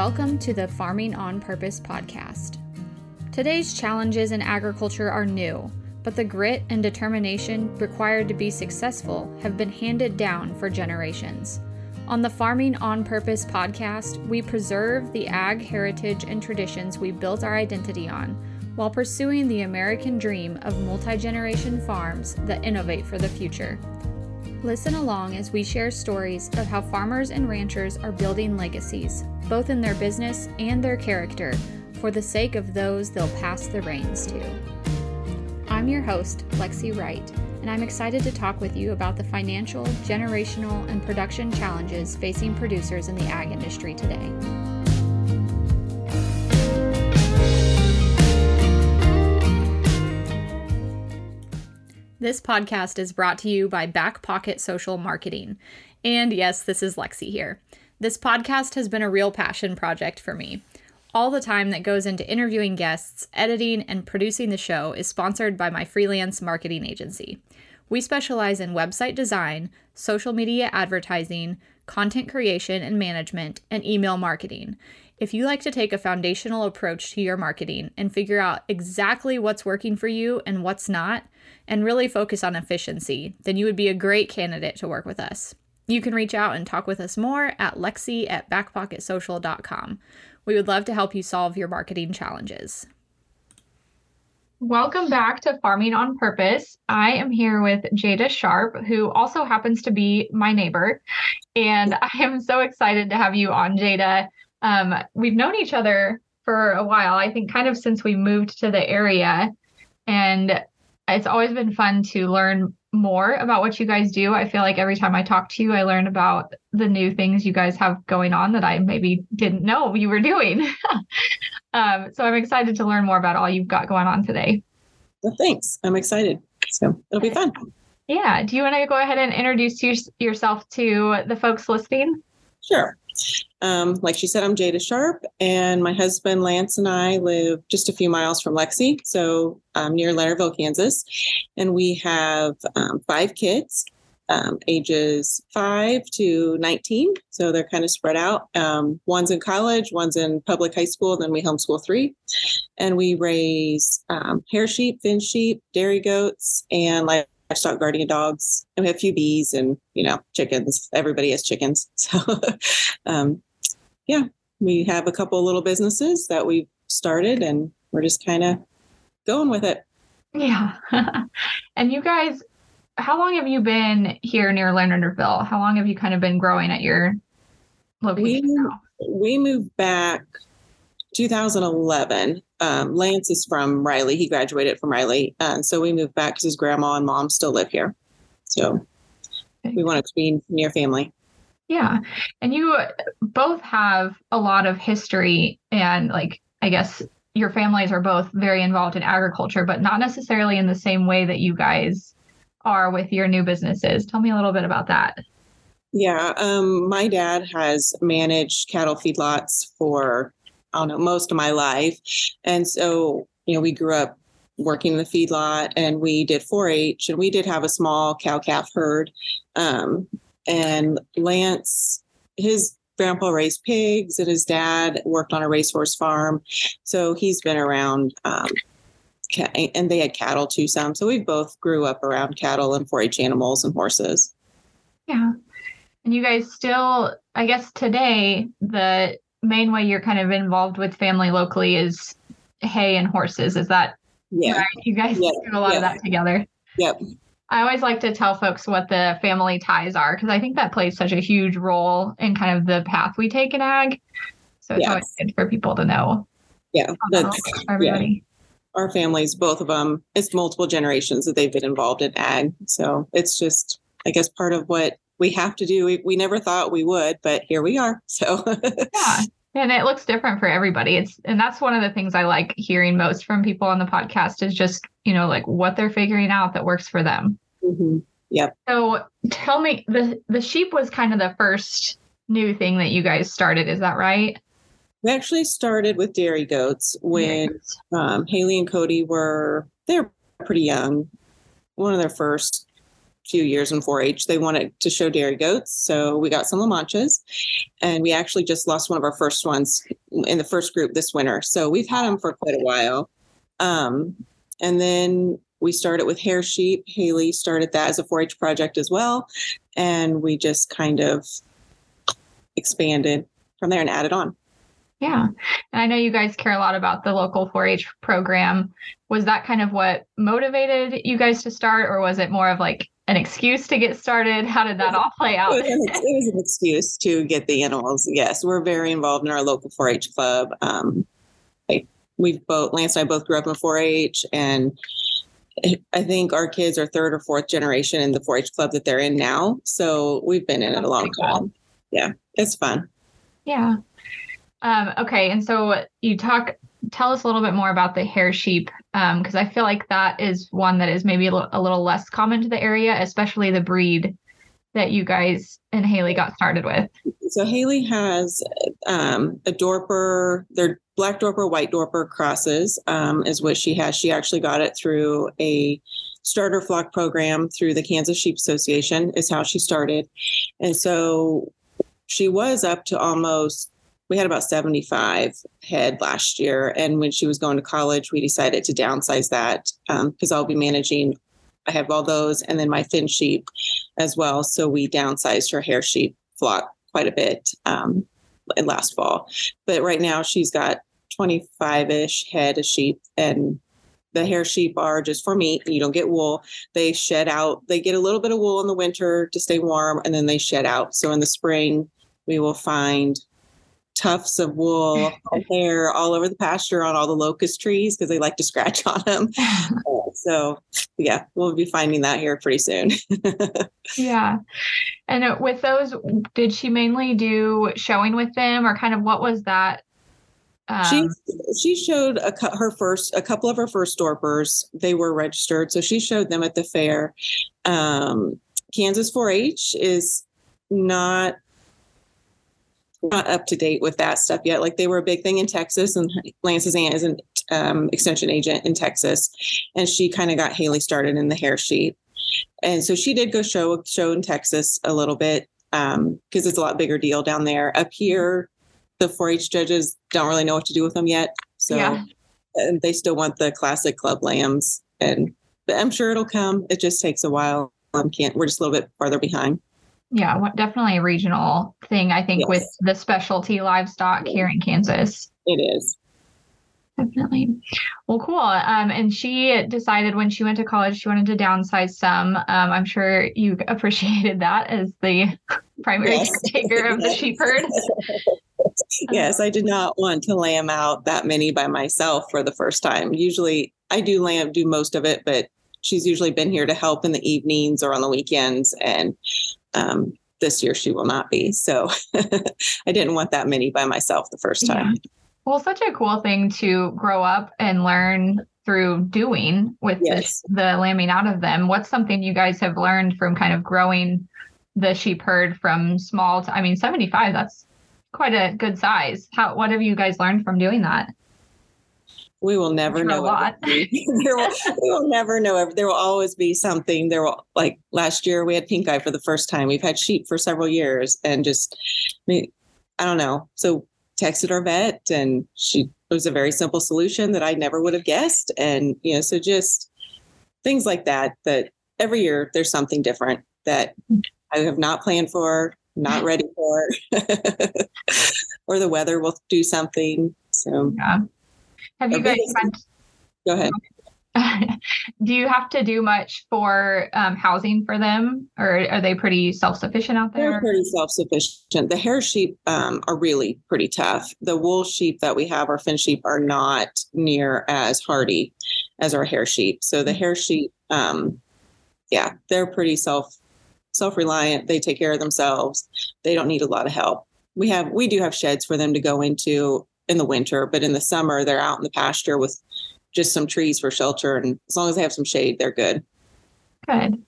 Welcome to the Farming on Purpose podcast. Today's challenges in agriculture are new, but the grit and determination required to be successful have been handed down for generations. On the Farming on Purpose podcast, we preserve the ag heritage and traditions we built our identity on while pursuing the American dream of multi generation farms that innovate for the future. Listen along as we share stories of how farmers and ranchers are building legacies, both in their business and their character, for the sake of those they'll pass the reins to. I'm your host, Lexi Wright, and I'm excited to talk with you about the financial, generational, and production challenges facing producers in the ag industry today. This podcast is brought to you by Back Pocket Social Marketing. And yes, this is Lexi here. This podcast has been a real passion project for me. All the time that goes into interviewing guests, editing, and producing the show is sponsored by my freelance marketing agency. We specialize in website design, social media advertising, content creation and management, and email marketing. If you like to take a foundational approach to your marketing and figure out exactly what's working for you and what's not, and really focus on efficiency, then you would be a great candidate to work with us. You can reach out and talk with us more at lexi at backpocketsocial.com. We would love to help you solve your marketing challenges. Welcome back to Farming on Purpose. I am here with Jada Sharp, who also happens to be my neighbor. And I am so excited to have you on, Jada. Um, we've known each other for a while, I think, kind of since we moved to the area. And it's always been fun to learn more about what you guys do. I feel like every time I talk to you, I learn about the new things you guys have going on that I maybe didn't know you were doing. um, so I'm excited to learn more about all you've got going on today. Well, thanks. I'm excited. So it'll be fun. Yeah. Do you want to go ahead and introduce you, yourself to the folks listening? Sure. Um, like she said, I'm Jada Sharp, and my husband Lance and I live just a few miles from Lexi, so um, near Leonardville, Kansas. And we have um, five kids, um, ages five to 19. So they're kind of spread out. Um, one's in college, one's in public high school, then we homeschool three. And we raise um, hair sheep, fin sheep, dairy goats, and like livestock guardian dogs. And we have a few bees and, you know, chickens. Everybody has chickens. So, um, yeah, we have a couple little businesses that we've started and we're just kind of going with it. Yeah. and you guys, how long have you been here near Leonardville? How long have you kind of been growing at your location? We, now? we moved back 2011 um, Lance is from Riley. He graduated from Riley. And so we moved back because his grandma and mom still live here. So we wanted to be near family. Yeah. And you both have a lot of history and, like, I guess your families are both very involved in agriculture, but not necessarily in the same way that you guys are with your new businesses. Tell me a little bit about that. Yeah. Um, my dad has managed cattle feedlots for I don't know, most of my life. And so, you know, we grew up working in the feedlot and we did 4-H and we did have a small cow calf herd. Um, and Lance, his grandpa raised pigs and his dad worked on a racehorse farm. So he's been around, um, and they had cattle too, some. So we both grew up around cattle and 4 H animals and horses. Yeah. And you guys still, I guess today, the main way you're kind of involved with family locally is hay and horses. Is that yeah. right? You guys yeah. do a lot yeah. of that together. Yep. I always like to tell folks what the family ties are because I think that plays such a huge role in kind of the path we take in ag. So it's always good for people to know. Yeah. that's, everybody. Yeah. Our families, both of them, it's multiple generations that they've been involved in ag. So it's just, I guess, part of what we have to do. We, we never thought we would, but here we are. So yeah. And it looks different for everybody. It's and that's one of the things I like hearing most from people on the podcast is just, you know, like what they're figuring out that works for them. Mm-hmm. Yep. So tell me the the sheep was kind of the first new thing that you guys started, is that right? We actually started with dairy goats when um, Haley and Cody were they're pretty young. One of their first few years in 4-H. They wanted to show dairy goats, so we got some La Manchas, and we actually just lost one of our first ones in the first group this winter. So we've had them for quite a while. Um, and then we started with hair sheep. Haley started that as a 4-H project as well, and we just kind of expanded from there and added on. Yeah. And I know you guys care a lot about the local 4 H program. Was that kind of what motivated you guys to start, or was it more of like an excuse to get started? How did that all play out? it, was an, excuse to get the animals. Yes, we're very involved in our local 4 H club. Um, we've both, Lance and I both grew up in 4 H, and I think our kids are third or fourth generation in the 4 H club that they're in now. So we've been in it a long time. Yeah, it's fun. Yeah. Um, okay, and so you talk. Tell us a little bit more about the hair sheep, because um, I feel like that is one that is maybe a little less common to the area, especially the breed that you guys and Haley got started with. So Haley has um, a Dorper. They're black Dorper, white Dorper crosses um, is what she has. She actually got it through a starter flock program through the Kansas Sheep Association. Is how she started, and so she was up to almost we had about 75 head last year. And when she was going to college, we decided to downsize that because um, I'll be managing. I have all those and then my fin sheep as well. So we downsized her hair sheep flock quite a bit um, last fall. But right now she's got 25 ish head of sheep and the hair sheep are just for meat. You don't get wool. They shed out. They get a little bit of wool in the winter to stay warm, and then they shed out. So in the spring, we will find tufts of wool hair all over the pasture on all the locust trees because they like to scratch on them. so, yeah, we'll be finding that here pretty soon. yeah. And uh, with those, did she mainly do showing with them or kind of what was that? Um, she she showed a, her first a couple of her first dorpers. They were registered, so she showed them at the fair. Um, Kansas 4-H is not not up to date with that stuff yet. Like they were a big thing in Texas, and Lance's aunt is an um, extension agent in Texas, and she kind of got Haley started in the hair sheep. And so she did go show show in Texas a little bit because um, it's a lot bigger deal down there. Up here, the 4-H judges don't really know what to do with them yet, so yeah. and they still want the classic club lambs. And but I'm sure it'll come. It just takes a while. Um, can't we're just a little bit farther behind. Yeah, definitely a regional thing, I think, yes. with the specialty livestock here in Kansas. It is. Definitely. Well, cool. Um, and she decided when she went to college, she wanted to downsize some. Um, I'm sure you appreciated that as the primary yes. caretaker of the sheep herd. yes, I did not want to lamb out that many by myself for the first time. Usually I do lamb, do most of it, but she's usually been here to help in the evenings or on the weekends. And um, this year she will not be. So I didn't want that many by myself the first time. Yeah. Well, such a cool thing to grow up and learn through doing with yes. this, the lambing out of them. What's something you guys have learned from kind of growing the sheep herd from small to, I mean, 75, that's quite a good size. How, what have you guys learned from doing that? We will never know. A lot. there will, we will never know. There will always be something. There will like last year we had pink eye for the first time. We've had sheep for several years, and just I, I don't know. So texted our vet, and she it was a very simple solution that I never would have guessed. And you know, so just things like that. That every year there's something different that I have not planned for, not ready for, or the weather will do something. So yeah. Have you guys? Go ahead. do you have to do much for um, housing for them, or are they pretty self-sufficient out there? They're pretty self-sufficient. The hair sheep um, are really pretty tough. The wool sheep that we have, our fin sheep, are not near as hardy as our hair sheep. So the hair sheep, um, yeah, they're pretty self self-reliant. They take care of themselves. They don't need a lot of help. We have we do have sheds for them to go into in the winter, but in the summer they're out in the pasture with just some trees for shelter, and as long as they have some shade, they're good. Good.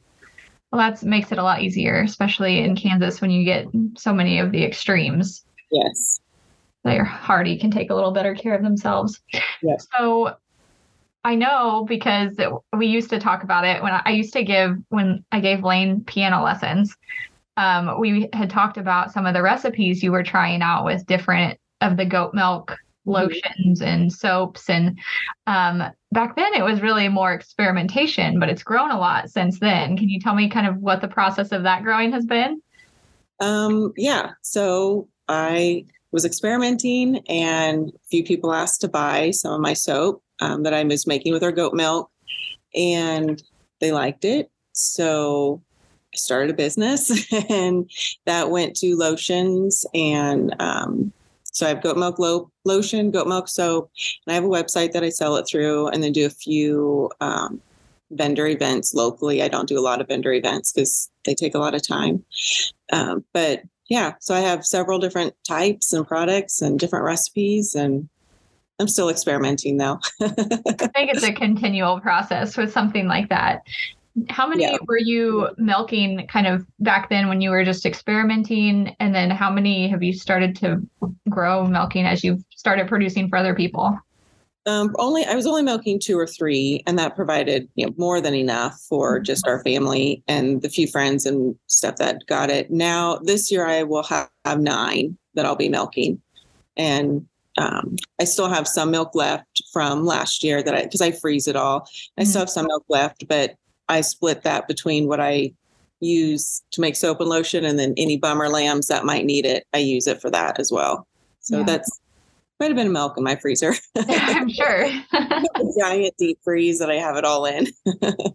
Well, that makes it a lot easier, especially in Kansas when you get so many of the extremes. Yes. They're hardy, can take a little better care of themselves. Yes. So, I know because it, we used to talk about it when I, I, used to give when I gave Lane piano lessons. Um, we had talked about some of the recipes you were trying out with different of the goat milk mm-hmm. lotions and soaps and um, back then it was really more experimentation but it's grown a lot since then can you tell me kind of what the process of that growing has been um, yeah so i was experimenting and a few people asked to buy some of my soap um, that I was making with our goat milk, and they liked it. So I started a business, and that went to lotions. And um, so I have goat milk lo- lotion, goat milk soap, and I have a website that I sell it through, and then do a few um, vendor events locally. I don't do a lot of vendor events because they take a lot of time. Um, but yeah, so I have several different types and products and different recipes, and I'm still experimenting though. I think it's a continual process with something like that. How many yeah. were you milking kind of back then when you were just experimenting? And then how many have you started to grow milking as you've started producing for other people? Um, only I was only milking two or three, and that provided you know more than enough for mm-hmm. just our family and the few friends and stuff that got it. Now this year I will have, have nine that I'll be milking, and um, I still have some milk left from last year that I because I freeze it all. I mm-hmm. still have some milk left, but I split that between what I use to make soap and lotion, and then any bummer lambs that might need it, I use it for that as well. So yeah. that's quite a bit of milk in my freezer. I'm sure. giant deep freeze that I have it all in. oh,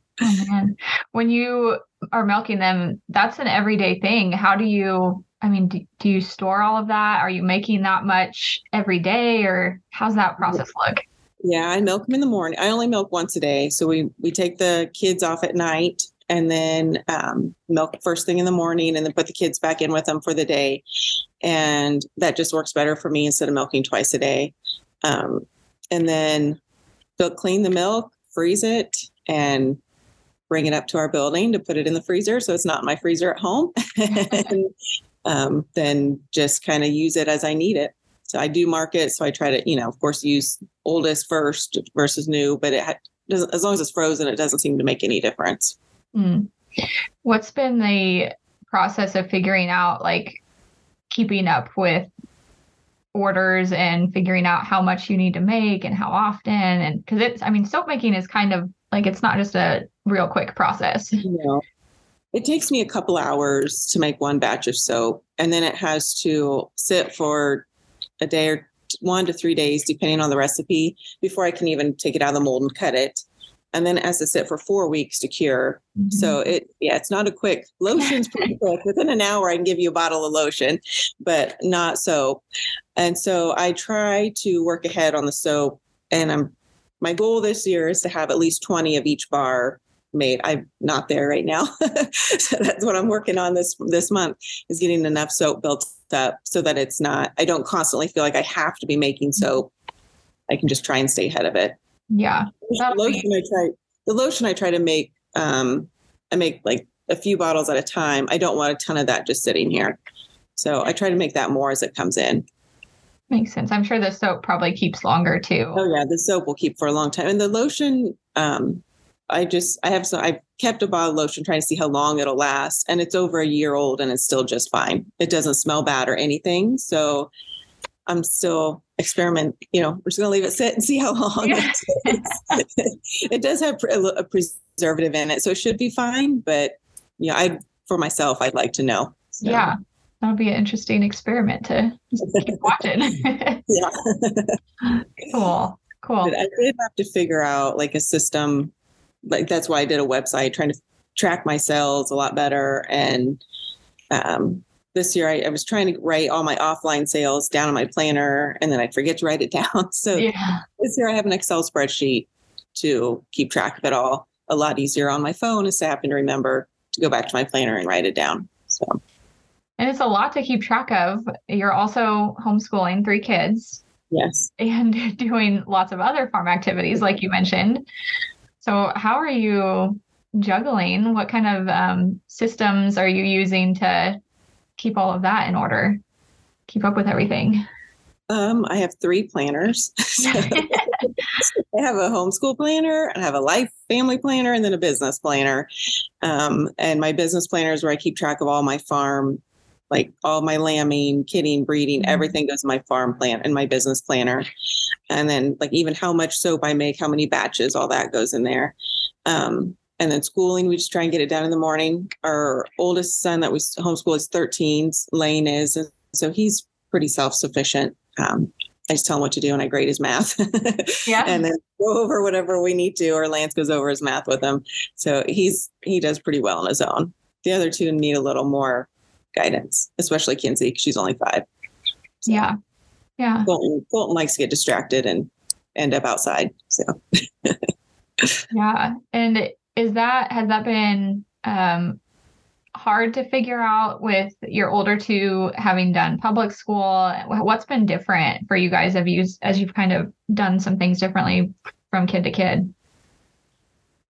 man. When you are milking them, that's an everyday thing. How do you I mean, do, do you store all of that? Are you making that much every day or how's that process look? Yeah, I milk them in the morning. I only milk once a day. So we, we take the kids off at night and then um, milk first thing in the morning and then put the kids back in with them for the day. And that just works better for me instead of milking twice a day. Um, and then they'll clean the milk, freeze it, and bring it up to our building to put it in the freezer. So it's not my freezer at home. and um, then just kind of use it as I need it. So I do market. So I try to, you know, of course, use oldest first versus new, but it ha- doesn't, as long as it's frozen, it doesn't seem to make any difference. Mm. What's been the process of figuring out, like, keeping up with orders and figuring out how much you need to make and how often? And because it's, I mean, soap making is kind of like it's not just a real quick process. It takes me a couple hours to make one batch of soap, and then it has to sit for a day or one to three days, depending on the recipe, before I can even take it out of the mold and cut it. And then it has to sit for four weeks to cure. Mm-hmm. So it, yeah, it's not a quick lotion's pretty quick. Within an hour, I can give you a bottle of lotion, but not soap. And so I try to work ahead on the soap. And I'm my goal this year is to have at least 20 of each bar made. I'm not there right now. so that's what I'm working on this this month is getting enough soap built up so that it's not I don't constantly feel like I have to be making soap. I can just try and stay ahead of it. Yeah. The lotion I try the lotion I try to make um I make like a few bottles at a time. I don't want a ton of that just sitting here. So I try to make that more as it comes in. Makes sense. I'm sure the soap probably keeps longer too. Oh yeah, the soap will keep for a long time. And the lotion, um, I just I have some I've kept a bottle of lotion trying to see how long it'll last. And it's over a year old and it's still just fine. It doesn't smell bad or anything. So I'm still experiment, you know, we're just gonna leave it sit and see how long yeah. it, it does have a preservative in it. So it should be fine. But yeah, I for myself I'd like to know. So. Yeah that'll be an interesting experiment to keep watching. yeah. cool. Cool. But I did have to figure out like a system. Like that's why I did a website trying to track my sales a lot better. And um, this year I, I, was trying to write all my offline sales down on my planner and then I'd forget to write it down. So yeah. this year I have an Excel spreadsheet to keep track of it all. A lot easier on my phone is to happen to remember to go back to my planner and write it down. So and it's a lot to keep track of. You're also homeschooling three kids. Yes. And doing lots of other farm activities, like you mentioned. So, how are you juggling? What kind of um, systems are you using to keep all of that in order? Keep up with everything? Um, I have three planners. I have a homeschool planner, I have a life family planner, and then a business planner. Um, and my business planner is where I keep track of all my farm, like all my lambing, kidding, breeding, mm-hmm. everything goes in my farm plan and my business planner. And then like even how much soap I make, how many batches, all that goes in there. Um, and then schooling, we just try and get it done in the morning. Our oldest son that we homeschool is 13, Lane is, and so he's pretty self-sufficient um, I just tell him what to do and I grade his math. yeah. and then go over whatever we need to, or Lance goes over his math with him. So he's he does pretty well on his own. The other two need a little more guidance, especially Kinsey, because she's only five. So yeah. Yeah. Colton, Colton likes to get distracted and end up outside. So yeah. And is that has that been um hard to figure out with your older two having done public school? What's been different for you guys have you as you've kind of done some things differently from kid to kid?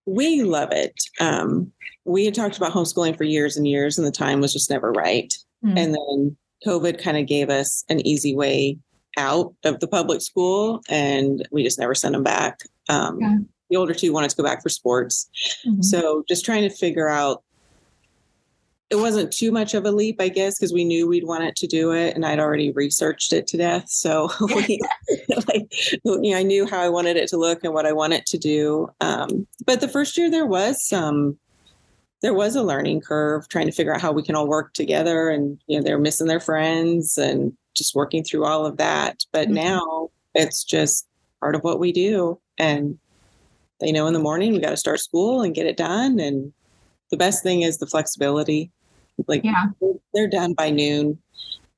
We love it. Um, we had talked about homeschooling for years and years, and the time was just never right. Mm-hmm. And then COVID kind of gave us an easy way out of the public school, and we just never sent them back. Um, yeah. The older two wanted to go back for sports. Mm-hmm. So just trying to figure out it wasn't too much of a leap, I guess, because we knew we'd want it to do it, and I'd already researched it to death. So, we, like, you know, I knew how I wanted it to look and what I wanted to do. Um, but the first year, there was some, there was a learning curve, trying to figure out how we can all work together, and you know, they're missing their friends and just working through all of that. But mm-hmm. now it's just part of what we do, and they know in the morning we got to start school and get it done, and the best thing is the flexibility like yeah. they're done by noon.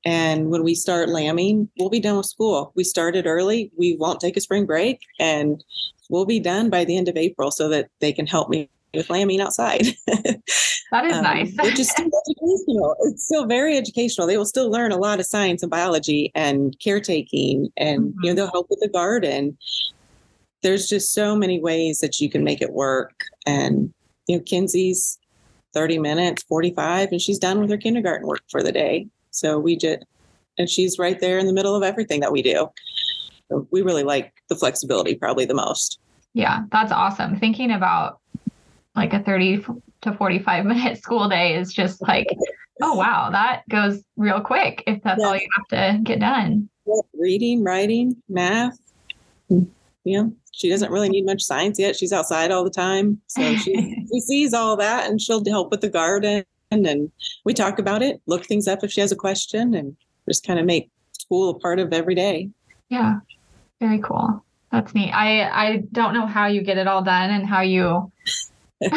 And when we start lambing, we'll be done with school. We started early. We won't take a spring break and we'll be done by the end of April so that they can help me with lambing outside. That is um, nice. which is still educational. It's still very educational. They will still learn a lot of science and biology and caretaking and mm-hmm. you know they'll help with the garden. There's just so many ways that you can make it work. And you know, Kinsey's 30 minutes, 45, and she's done with her kindergarten work for the day. So we just, and she's right there in the middle of everything that we do. So we really like the flexibility probably the most. Yeah, that's awesome. Thinking about like a 30 to 45 minute school day is just like, oh, wow, that goes real quick if that's yeah. all you have to get done. Reading, writing, math, yeah, she doesn't really need much science yet. She's outside all the time. So she, she sees all that and she'll help with the garden. And we talk about it, look things up if she has a question, and just kind of make school a part of every day. Yeah, very cool. That's neat. I I don't know how you get it all done and how you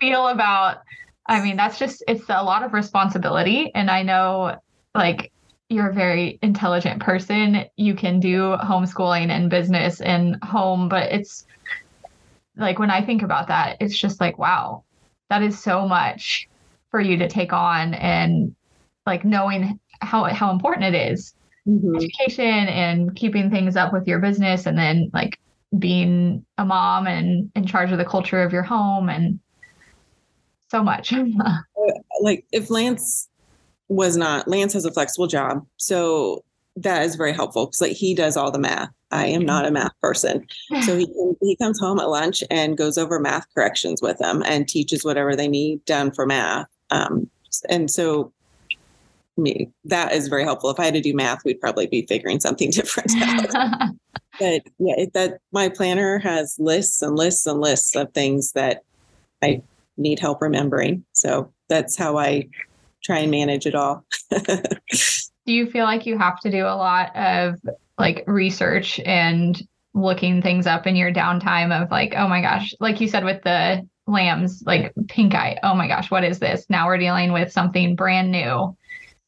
feel about. I mean, that's just it's a lot of responsibility, and I know like you're a very intelligent person. You can do homeschooling and business and home, but it's like when I think about that, it's just like, wow, that is so much for you to take on and like knowing how how important it is. Mm-hmm. Education and keeping things up with your business and then like being a mom and in charge of the culture of your home and so much. like if Lance was not Lance has a flexible job. So that is very helpful because like he does all the math. I am not a math person. So he he comes home at lunch and goes over math corrections with them and teaches whatever they need done for math. Um, and so me that is very helpful. If I had to do math, we'd probably be figuring something different out. but yeah, it, that my planner has lists and lists and lists of things that I need help remembering. So that's how I try and manage it all. do you feel like you have to do a lot of like research and looking things up in your downtime of like, oh my gosh, like you said with the lambs, like pink eye, oh my gosh, what is this? Now we're dealing with something brand new.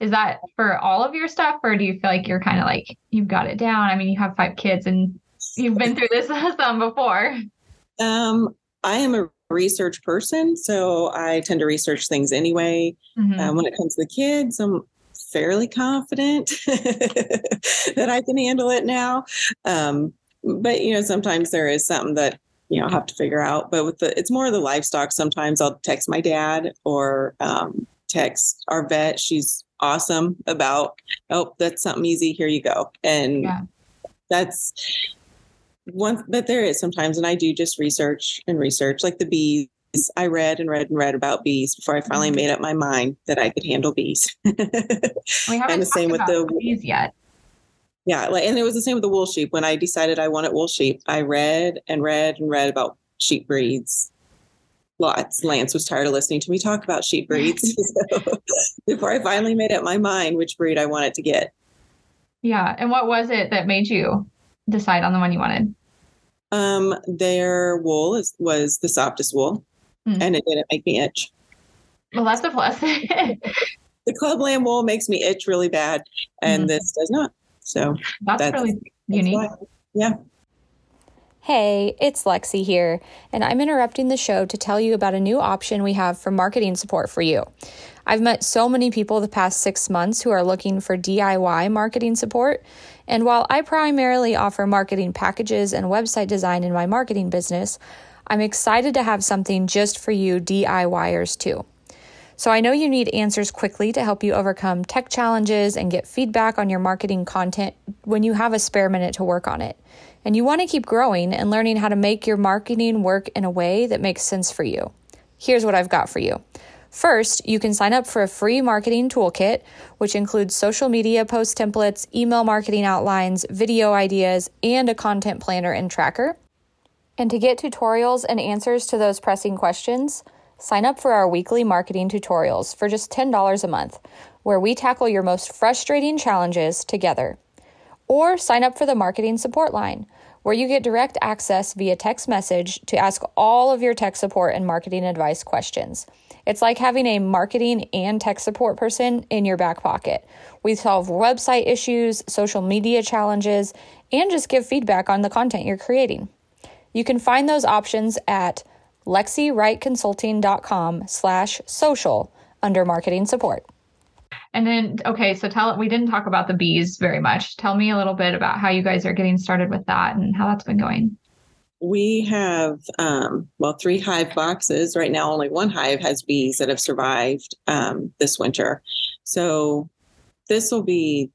Is that for all of your stuff, or do you feel like you're kind of like you've got it down? I mean, you have five kids and you've been through this some before. Um, I am a research person, so I tend to research things anyway. Mm-hmm. Um, when it comes to the kids, I'm fairly confident that I can handle it now. Um, but you know, sometimes there is something that you know I'll have to figure out. But with the, it's more of the livestock. Sometimes I'll text my dad, or um, text our vet. She's awesome about, oh, that's something easy. Here you go. And yeah. that's one, but there is sometimes, and I do just research and research like the bees. I read and read and read about bees before I finally mm-hmm. made up my mind that I could handle bees. we haven't and the same with the bees yet. Yeah, like, and it was the same with the wool sheep. When I decided I wanted wool sheep, I read and read and read about sheep breeds lots. Lance was tired of listening to me talk about sheep breeds. so before I finally made up my mind which breed I wanted to get. Yeah. And what was it that made you decide on the one you wanted? Um, their wool is, was the softest wool mm. and it didn't make me itch. Well, that's a plus. the club lamb wool makes me itch really bad and mm. this does not. So that's, that's really unique. That's yeah. Hey, it's Lexi here, and I'm interrupting the show to tell you about a new option we have for marketing support for you. I've met so many people the past six months who are looking for DIY marketing support, and while I primarily offer marketing packages and website design in my marketing business, I'm excited to have something just for you DIYers too. So I know you need answers quickly to help you overcome tech challenges and get feedback on your marketing content when you have a spare minute to work on it and you want to keep growing and learning how to make your marketing work in a way that makes sense for you. Here's what I've got for you. First, you can sign up for a free marketing toolkit, which includes social media post templates, email marketing outlines, video ideas, and a content planner and tracker. And to get tutorials and answers to those pressing questions, sign up for our weekly marketing tutorials for just $10 a month, where we tackle your most frustrating challenges together. Or sign up for the marketing support line, where you get direct access via text message to ask all of your tech support and marketing advice questions. It's like having a marketing and tech support person in your back pocket. We solve website issues, social media challenges, and just give feedback on the content you're creating. You can find those options at lexiwrightconsulting.com slash social under marketing support. And then, okay, so tell we didn't talk about the bees very much. Tell me a little bit about how you guys are getting started with that and how that's been going. We have, um, well, three hive boxes. Right now, only one hive has bees that have survived um, this winter. So this will be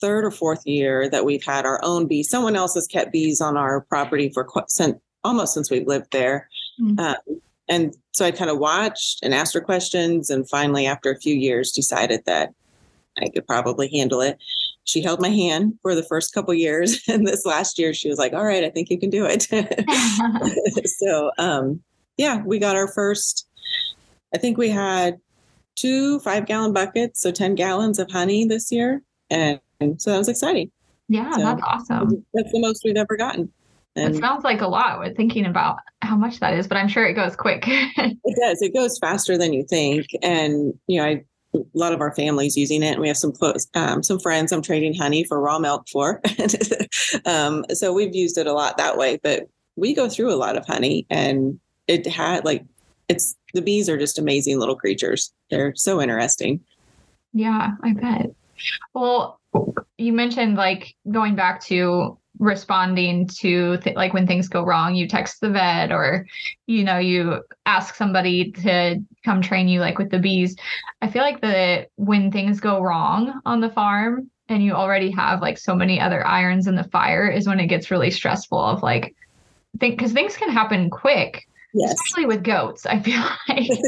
third or fourth year that we've had our own bees. Someone else has kept bees on our property for quite, since, almost since we've lived there. Mm-hmm. Um, and so I kind of watched and asked her questions, and finally, after a few years, decided that I could probably handle it. She held my hand for the first couple years, and this last year, she was like, "All right, I think you can do it." so, um, yeah, we got our first. I think we had two five-gallon buckets, so ten gallons of honey this year, and, and so that was exciting. Yeah, so that's awesome. That's the most we've ever gotten. And it sounds like a lot with thinking about how much that is, but I'm sure it goes quick. it does. It goes faster than you think. And, you know, I, a lot of our families using it and we have some close, um, some friends I'm trading honey for raw milk for. um, so we've used it a lot that way, but we go through a lot of honey and it had like, it's, the bees are just amazing little creatures. They're so interesting. Yeah, I bet. Well, you mentioned like going back to responding to th- like when things go wrong you text the vet or you know you ask somebody to come train you like with the bees. I feel like that when things go wrong on the farm and you already have like so many other irons in the fire is when it gets really stressful of like think because things can happen quick yes. especially with goats i feel like.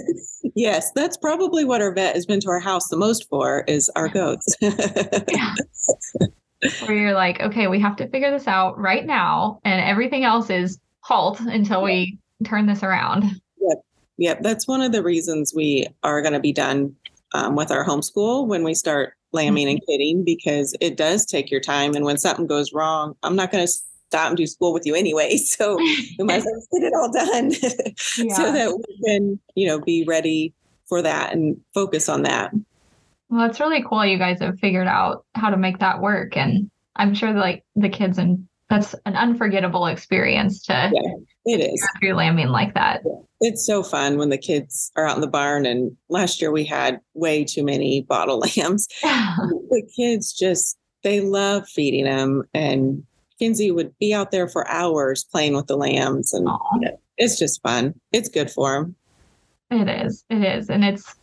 Yes that's probably what our vet has been to our house the most for is our goats. Yeah where you're like, okay, we have to figure this out right now, and everything else is halt until we turn this around. Yep. Yep. That's one of the reasons we are going to be done um, with our homeschool when we start lambing mm-hmm. and kidding, because it does take your time. And when something goes wrong, I'm not going to stop and do school with you anyway. So we might as well get it all done yeah. so that we can, you know, be ready for that and focus on that. Well, it's really cool you guys have figured out how to make that work. And I'm sure like the kids and that's an unforgettable experience to yeah, it is through lambing like that. It's so fun when the kids are out in the barn. And last year we had way too many bottle lambs. the kids just they love feeding them, and Kinsey would be out there for hours playing with the lambs, and it's just fun. It's good for them. It is. It is, and it's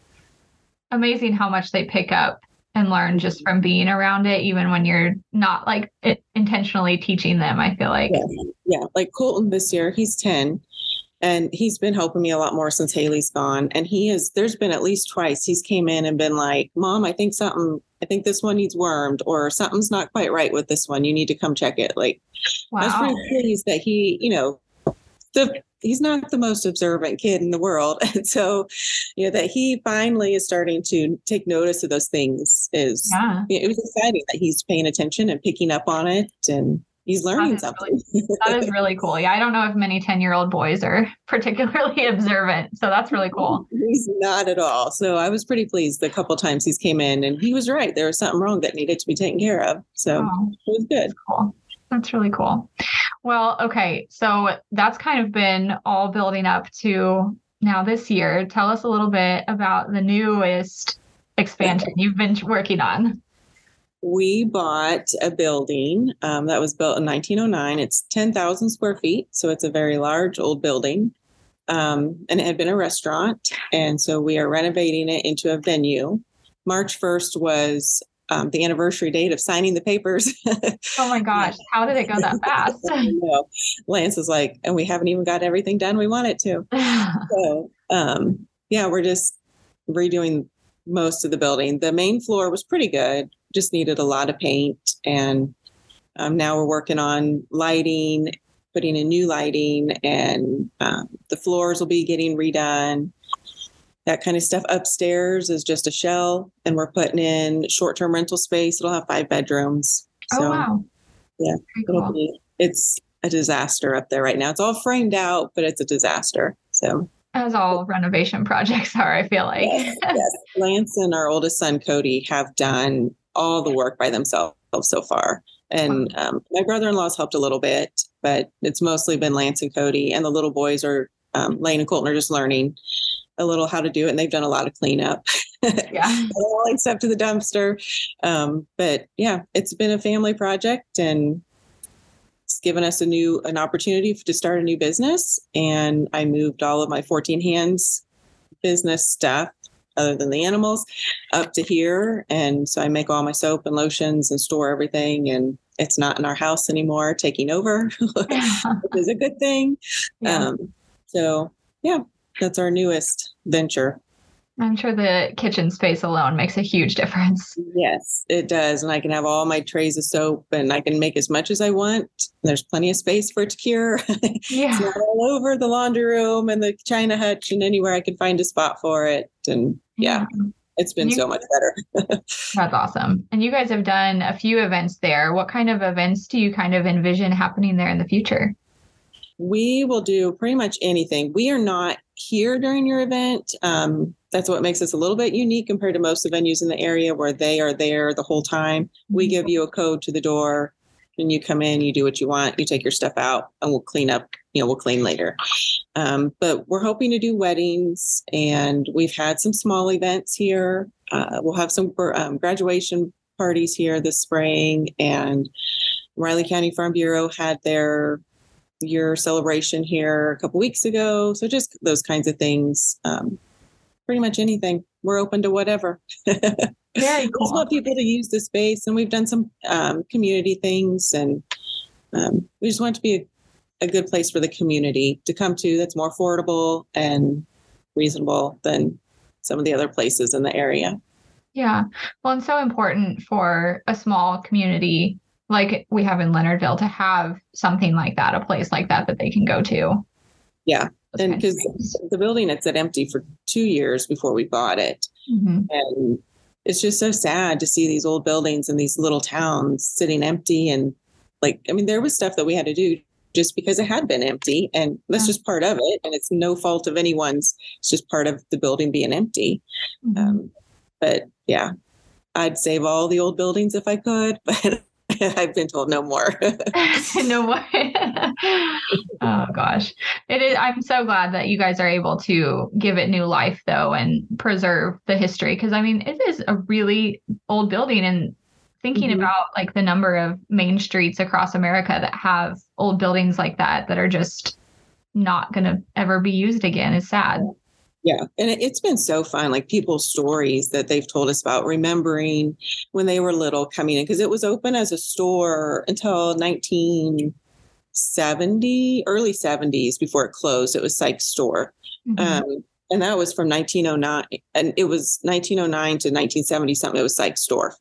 amazing how much they pick up and learn just from being around it, even when you're not like it, intentionally teaching them. I feel like. Yeah. yeah. Like Colton this year, he's 10 and he's been helping me a lot more since Haley's gone. And he is, there's been at least twice he's came in and been like, Mom, I think something, I think this one needs wormed or something's not quite right with this one. You need to come check it. Like, wow. I was pretty pleased that he, you know, the he's not the most observant kid in the world. And so you know that he finally is starting to take notice of those things is yeah. it was exciting that he's paying attention and picking up on it and he's learning that something. really, that is really cool. Yeah i don't know if many 10 year old boys are particularly observant so that's really cool. He's not at all. So i was pretty pleased the couple times he's came in and he was right there was something wrong that needed to be taken care of. So oh, it was good. Cool that's really cool well, okay. So that's kind of been all building up to now this year. Tell us a little bit about the newest expansion you've been working on. We bought a building um, that was built in 1909. It's 10,000 square feet. So it's a very large old building. Um, and it had been a restaurant. And so we are renovating it into a venue. March 1st was um, the anniversary date of signing the papers. oh my gosh, how did it go that fast? Lance is like, and we haven't even got everything done we want it to. so, um, yeah, we're just redoing most of the building. The main floor was pretty good, just needed a lot of paint. And um, now we're working on lighting, putting in new lighting, and um, the floors will be getting redone that kind of stuff. Upstairs is just a shell, and we're putting in short term rental space. It'll have five bedrooms. Oh, so, oh, wow. Yeah. Cool. Be, it's a disaster up there right now. It's all framed out, but it's a disaster. So, as all renovation projects are, I feel like. yes, yes. Lance and our oldest son, Cody, have done all the work by themselves so far. And um, my brother in law's helped a little bit, but it's mostly been Lance and Cody. And the little boys are, um, Lane and Colton are just learning a little how to do it, and they've done a lot of cleanup. Yeah, all stuff to the dumpster. Um, but yeah, it's been a family project, and it's given us a new an opportunity to start a new business. And I moved all of my 14 hands business stuff other than the animals up to here and so i make all my soap and lotions and store everything and it's not in our house anymore taking over which is a good thing yeah. um, so yeah that's our newest venture. I'm sure the kitchen space alone makes a huge difference. Yes, it does. And I can have all my trays of soap and I can make as much as I want. There's plenty of space for it to cure. Yeah. it's not all over the laundry room and the china hutch and anywhere I can find a spot for it. And yeah, yeah. it's been you, so much better. that's awesome. And you guys have done a few events there. What kind of events do you kind of envision happening there in the future? We will do pretty much anything. We are not here during your event. Um, that's what makes us a little bit unique compared to most of the venues in the area where they are there the whole time. We mm-hmm. give you a code to the door and you come in, you do what you want, you take your stuff out, and we'll clean up. You know, we'll clean later. Um, but we're hoping to do weddings, and we've had some small events here. Uh, we'll have some um, graduation parties here this spring, and Riley County Farm Bureau had their your celebration here a couple weeks ago. So just those kinds of things. Um, pretty much anything. We're open to whatever. Very cool. just want people to use the space, and we've done some um, community things, and um, we just want to be a, a good place for the community to come to. That's more affordable and reasonable than some of the other places in the area. Yeah. Well, it's so important for a small community like we have in Leonardville to have something like that, a place like that that they can go to. Yeah. and because the building had sat empty for two years before we bought it. Mm-hmm. And it's just so sad to see these old buildings in these little towns sitting empty. And like, I mean, there was stuff that we had to do just because it had been empty. And that's yeah. just part of it. And it's no fault of anyone's. It's just part of the building being empty. Mm-hmm. Um, but yeah, I'd save all the old buildings if I could, but I've been told no more. no more. oh gosh. It is I'm so glad that you guys are able to give it new life though and preserve the history because I mean it is a really old building and thinking mm-hmm. about like the number of main streets across America that have old buildings like that that are just not going to ever be used again is sad. Yeah. And it, it's been so fun, like people's stories that they've told us about remembering when they were little coming in, because it was open as a store until 1970, early 70s before it closed. It was Sikes Store. Mm-hmm. Um, and that was from 1909. And it was 1909 to 1970 something. It was Sikes Store.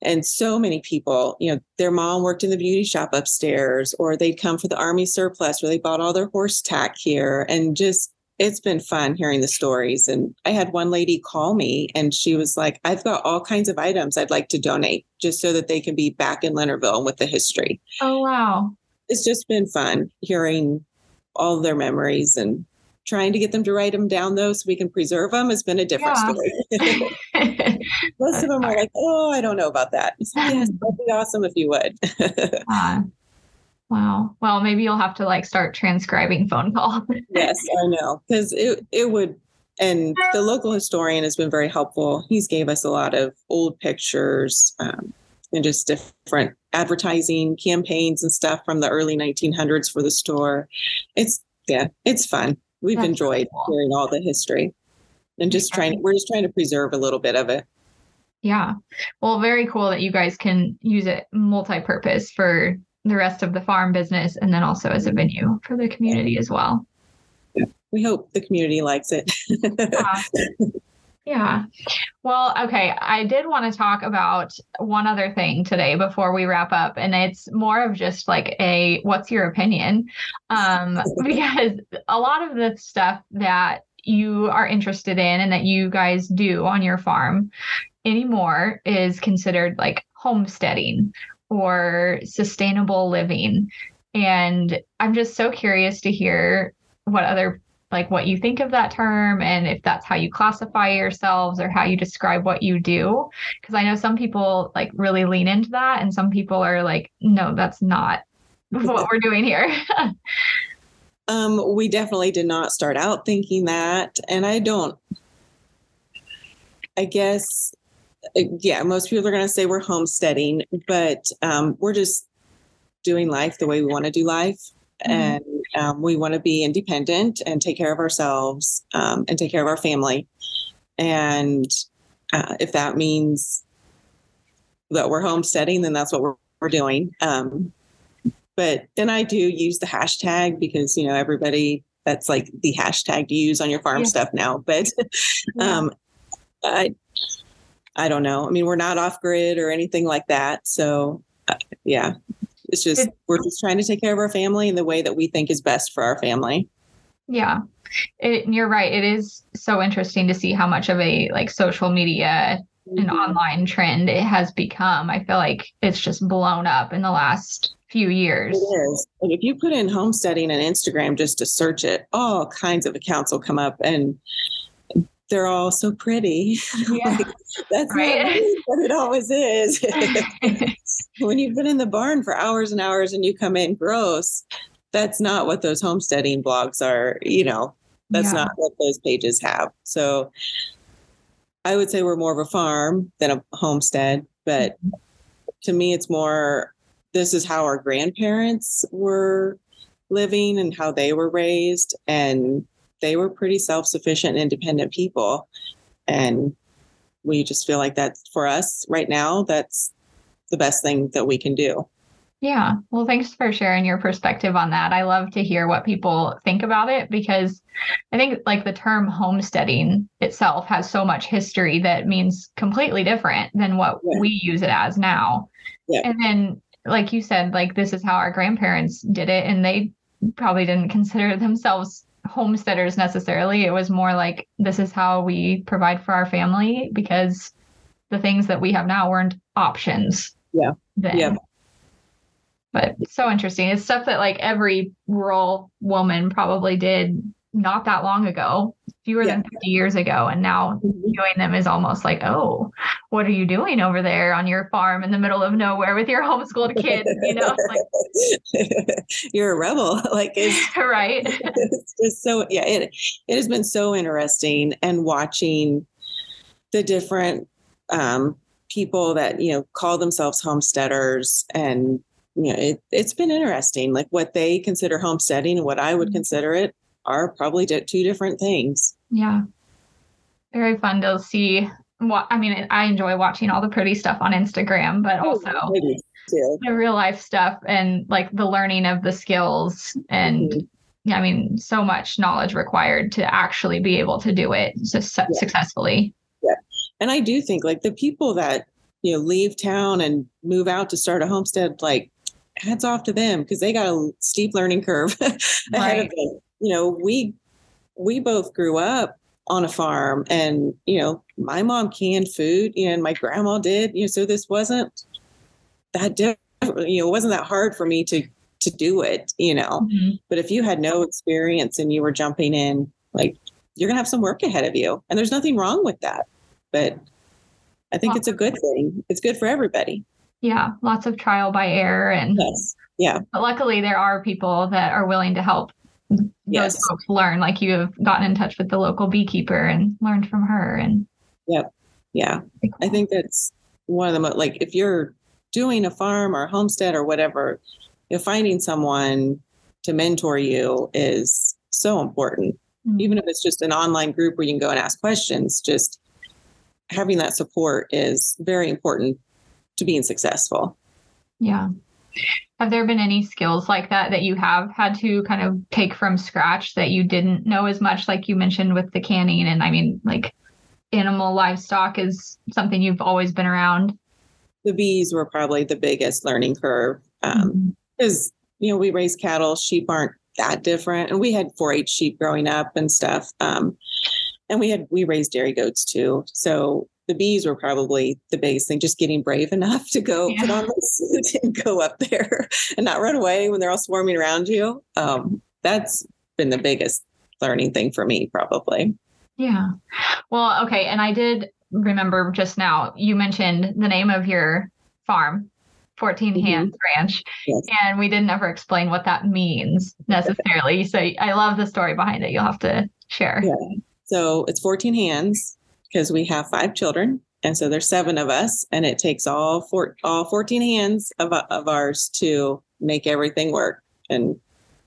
And so many people, you know, their mom worked in the beauty shop upstairs, or they'd come for the army surplus, where they bought all their horse tack here, and just it's been fun hearing the stories. And I had one lady call me and she was like, I've got all kinds of items I'd like to donate just so that they can be back in Leonardville with the history. Oh, wow. It's just been fun hearing all their memories and trying to get them to write them down though so we can preserve them has been a different yeah. story. Most of them are like, oh, I don't know about that. yes, that'd be awesome if you would. uh, Wow. Well, maybe you'll have to like start transcribing phone calls. yes, I know. Because it it would and the local historian has been very helpful. He's gave us a lot of old pictures um, and just different advertising campaigns and stuff from the early 1900s for the store. It's yeah, it's fun. We've That's enjoyed cool. hearing all the history and just trying. We're just trying to preserve a little bit of it. Yeah. Well, very cool that you guys can use it multi-purpose for the rest of the farm business and then also as a venue for the community as well. We hope the community likes it. yeah. yeah. Well, okay. I did want to talk about one other thing today before we wrap up, and it's more of just like a what's your opinion? Um, because a lot of the stuff that you are interested in and that you guys do on your farm anymore is considered like homesteading or sustainable living. And I'm just so curious to hear what other like what you think of that term and if that's how you classify yourselves or how you describe what you do because i know some people like really lean into that and some people are like no that's not what we're doing here um we definitely did not start out thinking that and i don't i guess yeah, most people are going to say we're homesteading, but um, we're just doing life the way we want to do life. Mm-hmm. And um, we want to be independent and take care of ourselves um, and take care of our family. And uh, if that means that we're homesteading, then that's what we're, we're doing. Um, but then I do use the hashtag because, you know, everybody that's like the hashtag to use on your farm yeah. stuff now. But yeah. um, I, I don't know. I mean, we're not off grid or anything like that. So, uh, yeah, it's just, we're just trying to take care of our family in the way that we think is best for our family. Yeah. It, you're right. It is so interesting to see how much of a like social media mm-hmm. and online trend it has become. I feel like it's just blown up in the last few years. It is. And if you put in homesteading and Instagram just to search it, all kinds of accounts will come up. And they're all so pretty. Yeah. like, that's right. not what it always is. when you've been in the barn for hours and hours and you come in gross, that's not what those homesteading blogs are, you know, that's yeah. not what those pages have. So I would say we're more of a farm than a homestead, but mm-hmm. to me, it's more this is how our grandparents were living and how they were raised. And they were pretty self-sufficient and independent people. And we just feel like that's for us right now that's the best thing that we can do. Yeah. Well thanks for sharing your perspective on that. I love to hear what people think about it because i think like the term homesteading itself has so much history that means completely different than what yeah. we use it as now. Yeah. and then like you said like this is how our grandparents did it and they probably didn't consider themselves homesteaders necessarily. It was more like this is how we provide for our family because the things that we have now weren't options. Yeah. Then. Yeah. But so interesting. It's stuff that like every rural woman probably did not that long ago, fewer yeah. than 50 years ago. And now mm-hmm. doing them is almost like, oh, what are you doing over there on your farm in the middle of nowhere with your homeschooled kids? You know, like you're a rebel. Like it's right. It's just so yeah, it it has been so interesting and watching the different um people that, you know, call themselves homesteaders and you know, it, it's been interesting, like what they consider homesteading and what I would mm-hmm. consider it are probably two different things. Yeah. very fun to see what I mean, I enjoy watching all the pretty stuff on Instagram, but oh, also the real life stuff and like the learning of the skills and mm-hmm. I mean, so much knowledge required to actually be able to do it su- yeah. successfully. Yeah. And I do think like the people that, you know, leave town and move out to start a homestead, like hats off to them because they got a steep learning curve ahead right. of them. You know, we we both grew up on a farm and you know my mom canned food and my grandma did you know so this wasn't that different you know it wasn't that hard for me to to do it you know. Mm-hmm. but if you had no experience and you were jumping in like you're gonna have some work ahead of you. And there's nothing wrong with that. But i think it's a good thing. It's good for everybody. Yeah lots of trial by error and yes. Yeah. But luckily there are people that are willing to help yes. those folks learn like you have gotten in touch with the local beekeeper and learned from her and yep. Yeah. I think that's one of the most like if you're doing a farm or a homestead or whatever you know, finding someone to mentor you is so important. Mm-hmm. even if it's just an online group where you can go and ask questions just having that support is very important to being successful. Yeah have there been any skills like that that you have had to kind of take from scratch that you didn't know as much, like you mentioned with the canning? And I mean, like animal livestock is something you've always been around. The bees were probably the biggest learning curve because, um, mm-hmm. you know, we raise cattle, sheep aren't that different. And we had 4 H sheep growing up and stuff. Um, and we had, we raised dairy goats too. So the bees were probably the biggest thing, just getting brave enough to go yeah. put on the suit and go up there and not run away when they're all swarming around you. Um, that's been the biggest learning thing for me, probably. Yeah. Well, okay. And I did remember just now, you mentioned the name of your farm, 14 mm-hmm. Hands Ranch. Yes. And we didn't ever explain what that means necessarily. so I love the story behind it. You'll have to share. Yeah. So it's 14 hands because we have five children. And so there's seven of us, and it takes all four, all 14 hands of, of ours to make everything work. And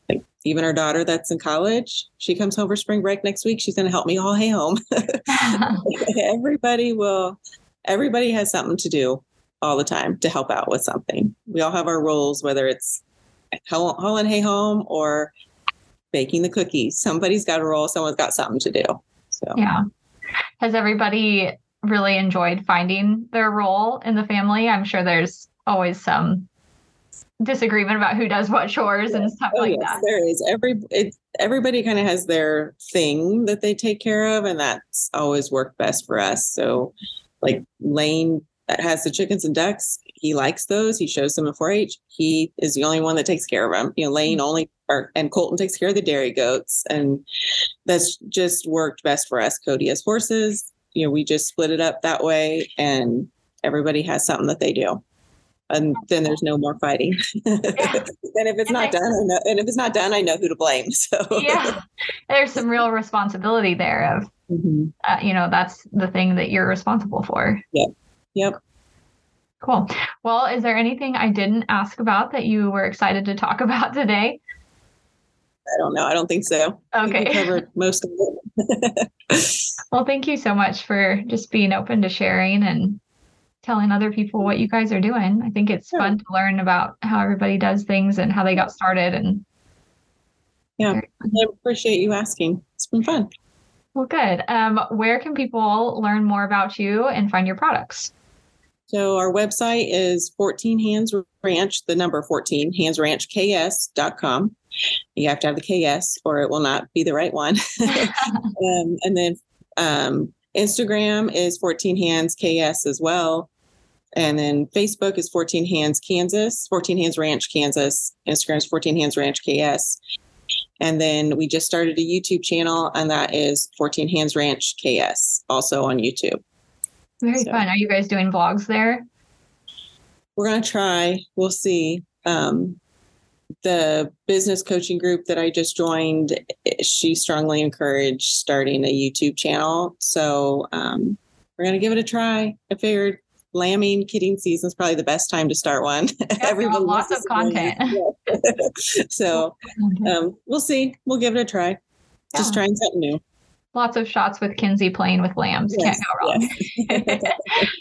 like even our daughter that's in college, she comes home for spring break next week. She's going to help me haul hay home. everybody will, everybody has something to do all the time to help out with something. We all have our roles, whether it's hauling hay home or baking the cookies. Somebody's got a role, someone's got something to do. So, yeah has everybody really enjoyed finding their role in the family? I'm sure there's always some disagreement about who does what chores yeah. and stuff oh, like yes, that. There is every it, everybody kind of has their thing that they take care of, and that's always worked best for us. So, like Lane that has the chickens and ducks. He likes those. He shows them in 4-H. He is the only one that takes care of them. You know, Lane mm-hmm. only or, and Colton takes care of the dairy goats, and that's just worked best for us. Cody has horses. You know, we just split it up that way, and everybody has something that they do. And then there's no more fighting. Yeah. and if it's and not done, I know, and if it's not done, I know who to blame. So yeah, there's some real responsibility there. Of mm-hmm. uh, you know, that's the thing that you're responsible for. Yeah. Yep. Cool. Well, is there anything I didn't ask about that you were excited to talk about today? I don't know. I don't think so. Okay. Think covered most of it. well, thank you so much for just being open to sharing and telling other people what you guys are doing. I think it's sure. fun to learn about how everybody does things and how they got started and yeah, I appreciate you asking. It's been fun. Well, good. Um, where can people learn more about you and find your products? So our website is 14 Hands Ranch, the number 14, handsranchks.com. You have to have the KS or it will not be the right one. um, and then um, Instagram is 14 Hands KS as well. And then Facebook is 14 Hands Kansas, 14 Hands Ranch Kansas. Instagram is 14 Hands Ranch KS. And then we just started a YouTube channel, and that is 14 Hands Ranch KS, also on YouTube. Very so, fun. Are you guys doing vlogs there? We're going to try. We'll see. Um, the business coaching group that I just joined, she strongly encouraged starting a YouTube channel. So um, we're going to give it a try. I figured lambing kidding season is probably the best time to start one. Everybody lots of content. so um, we'll see. We'll give it a try. Yeah. Just trying something new. Lots of shots with Kinsey playing with lambs. Yes, Can't go wrong.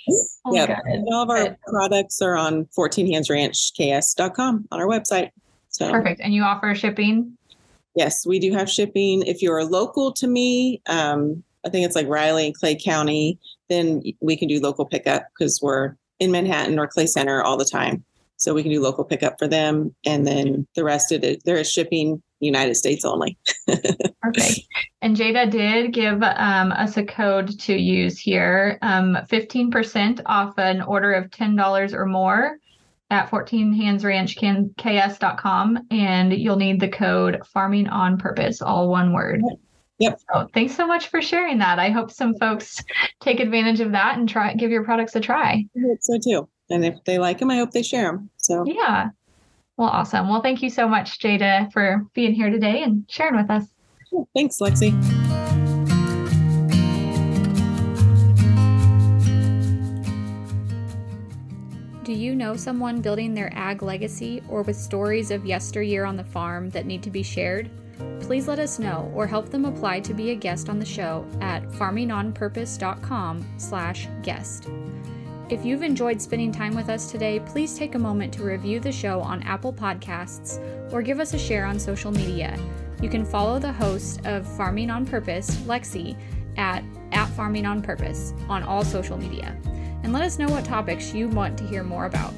Yes. oh, yeah, all of our products are on 14handsranchks.com on our website. So perfect. And you offer shipping? Yes, we do have shipping. If you're local to me, um, I think it's like Riley and Clay County, then we can do local pickup because we're in Manhattan or Clay Center all the time. So we can do local pickup for them. And then the rest of it, there is shipping United States only. Perfect. And Jada did give um, us a code to use here um, 15% off an order of $10 or more at 14handsranchks.com. And you'll need the code farming on purpose, all one word. Yep. So thanks so much for sharing that. I hope some folks take advantage of that and try give your products a try. I hope so too. And if they like them, I hope they share them. So yeah. Well, awesome. Well, thank you so much, Jada, for being here today and sharing with us. Thanks, Lexi. Do you know someone building their ag legacy or with stories of yesteryear on the farm that need to be shared? Please let us know or help them apply to be a guest on the show at farmingonpurpose.com slash guest. If you've enjoyed spending time with us today, please take a moment to review the show on Apple Podcasts or give us a share on social media. You can follow the host of Farming on Purpose, Lexi, at, at Farming on Purpose on all social media. And let us know what topics you want to hear more about.